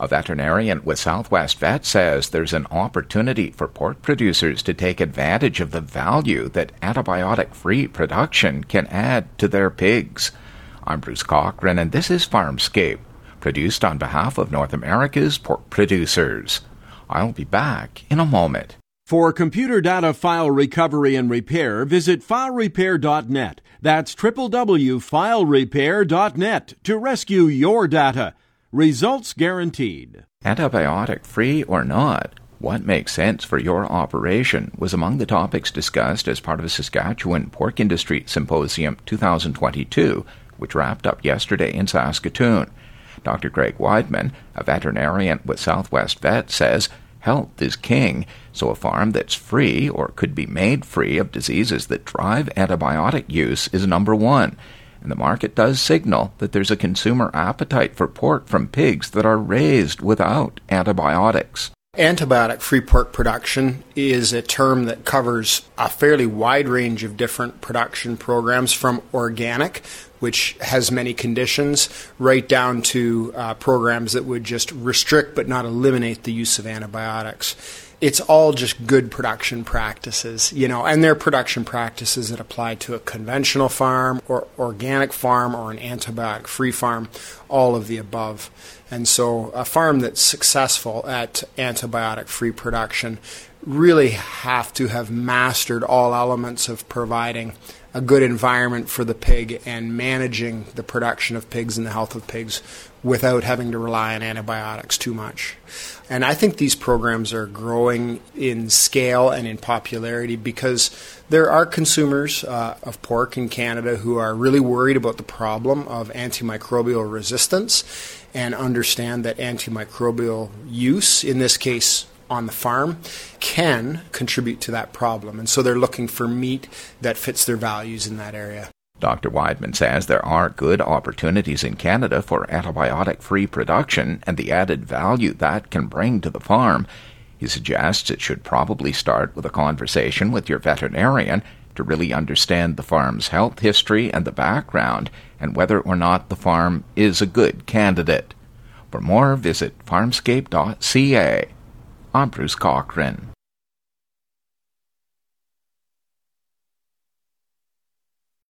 A veterinarian with Southwest Vet says there's an opportunity for pork producers to take advantage of the value that antibiotic free production can add to their pigs. I'm Bruce Cochrane, and this is Farmscape, produced on behalf of North America's pork producers. I'll be back in a moment. For computer data file recovery and repair, visit filerepair.net. That's www.filerepair.net to rescue your data. Results guaranteed. Antibiotic free or not, what makes sense for your operation was among the topics discussed as part of a Saskatchewan Pork Industry Symposium 2022, which wrapped up yesterday in Saskatoon. Dr. Greg Wideman, a veterinarian with Southwest Vet, says health is king, so a farm that's free or could be made free of diseases that drive antibiotic use is number one and the market does signal that there's a consumer appetite for pork from pigs that are raised without antibiotics. Antibiotic free pork production is a term that covers a fairly wide range of different production programs from organic, which has many conditions, right down to uh, programs that would just restrict but not eliminate the use of antibiotics it's all just good production practices, you know, and they're production practices that apply to a conventional farm or organic farm or an antibiotic free farm, all of the above. And so a farm that's successful at antibiotic free production really have to have mastered all elements of providing a good environment for the pig and managing the production of pigs and the health of pigs without having to rely on antibiotics too much. And I think these programs are growing in scale and in popularity because there are consumers uh, of pork in Canada who are really worried about the problem of antimicrobial resistance and understand that antimicrobial use, in this case on the farm, can contribute to that problem. And so they're looking for meat that fits their values in that area. Dr. Wideman says there are good opportunities in Canada for antibiotic free production and the added value that can bring to the farm. He suggests it should probably start with a conversation with your veterinarian to really understand the farm's health history and the background and whether or not the farm is a good candidate. For more, visit farmscape.ca. I'm Bruce Cochrane.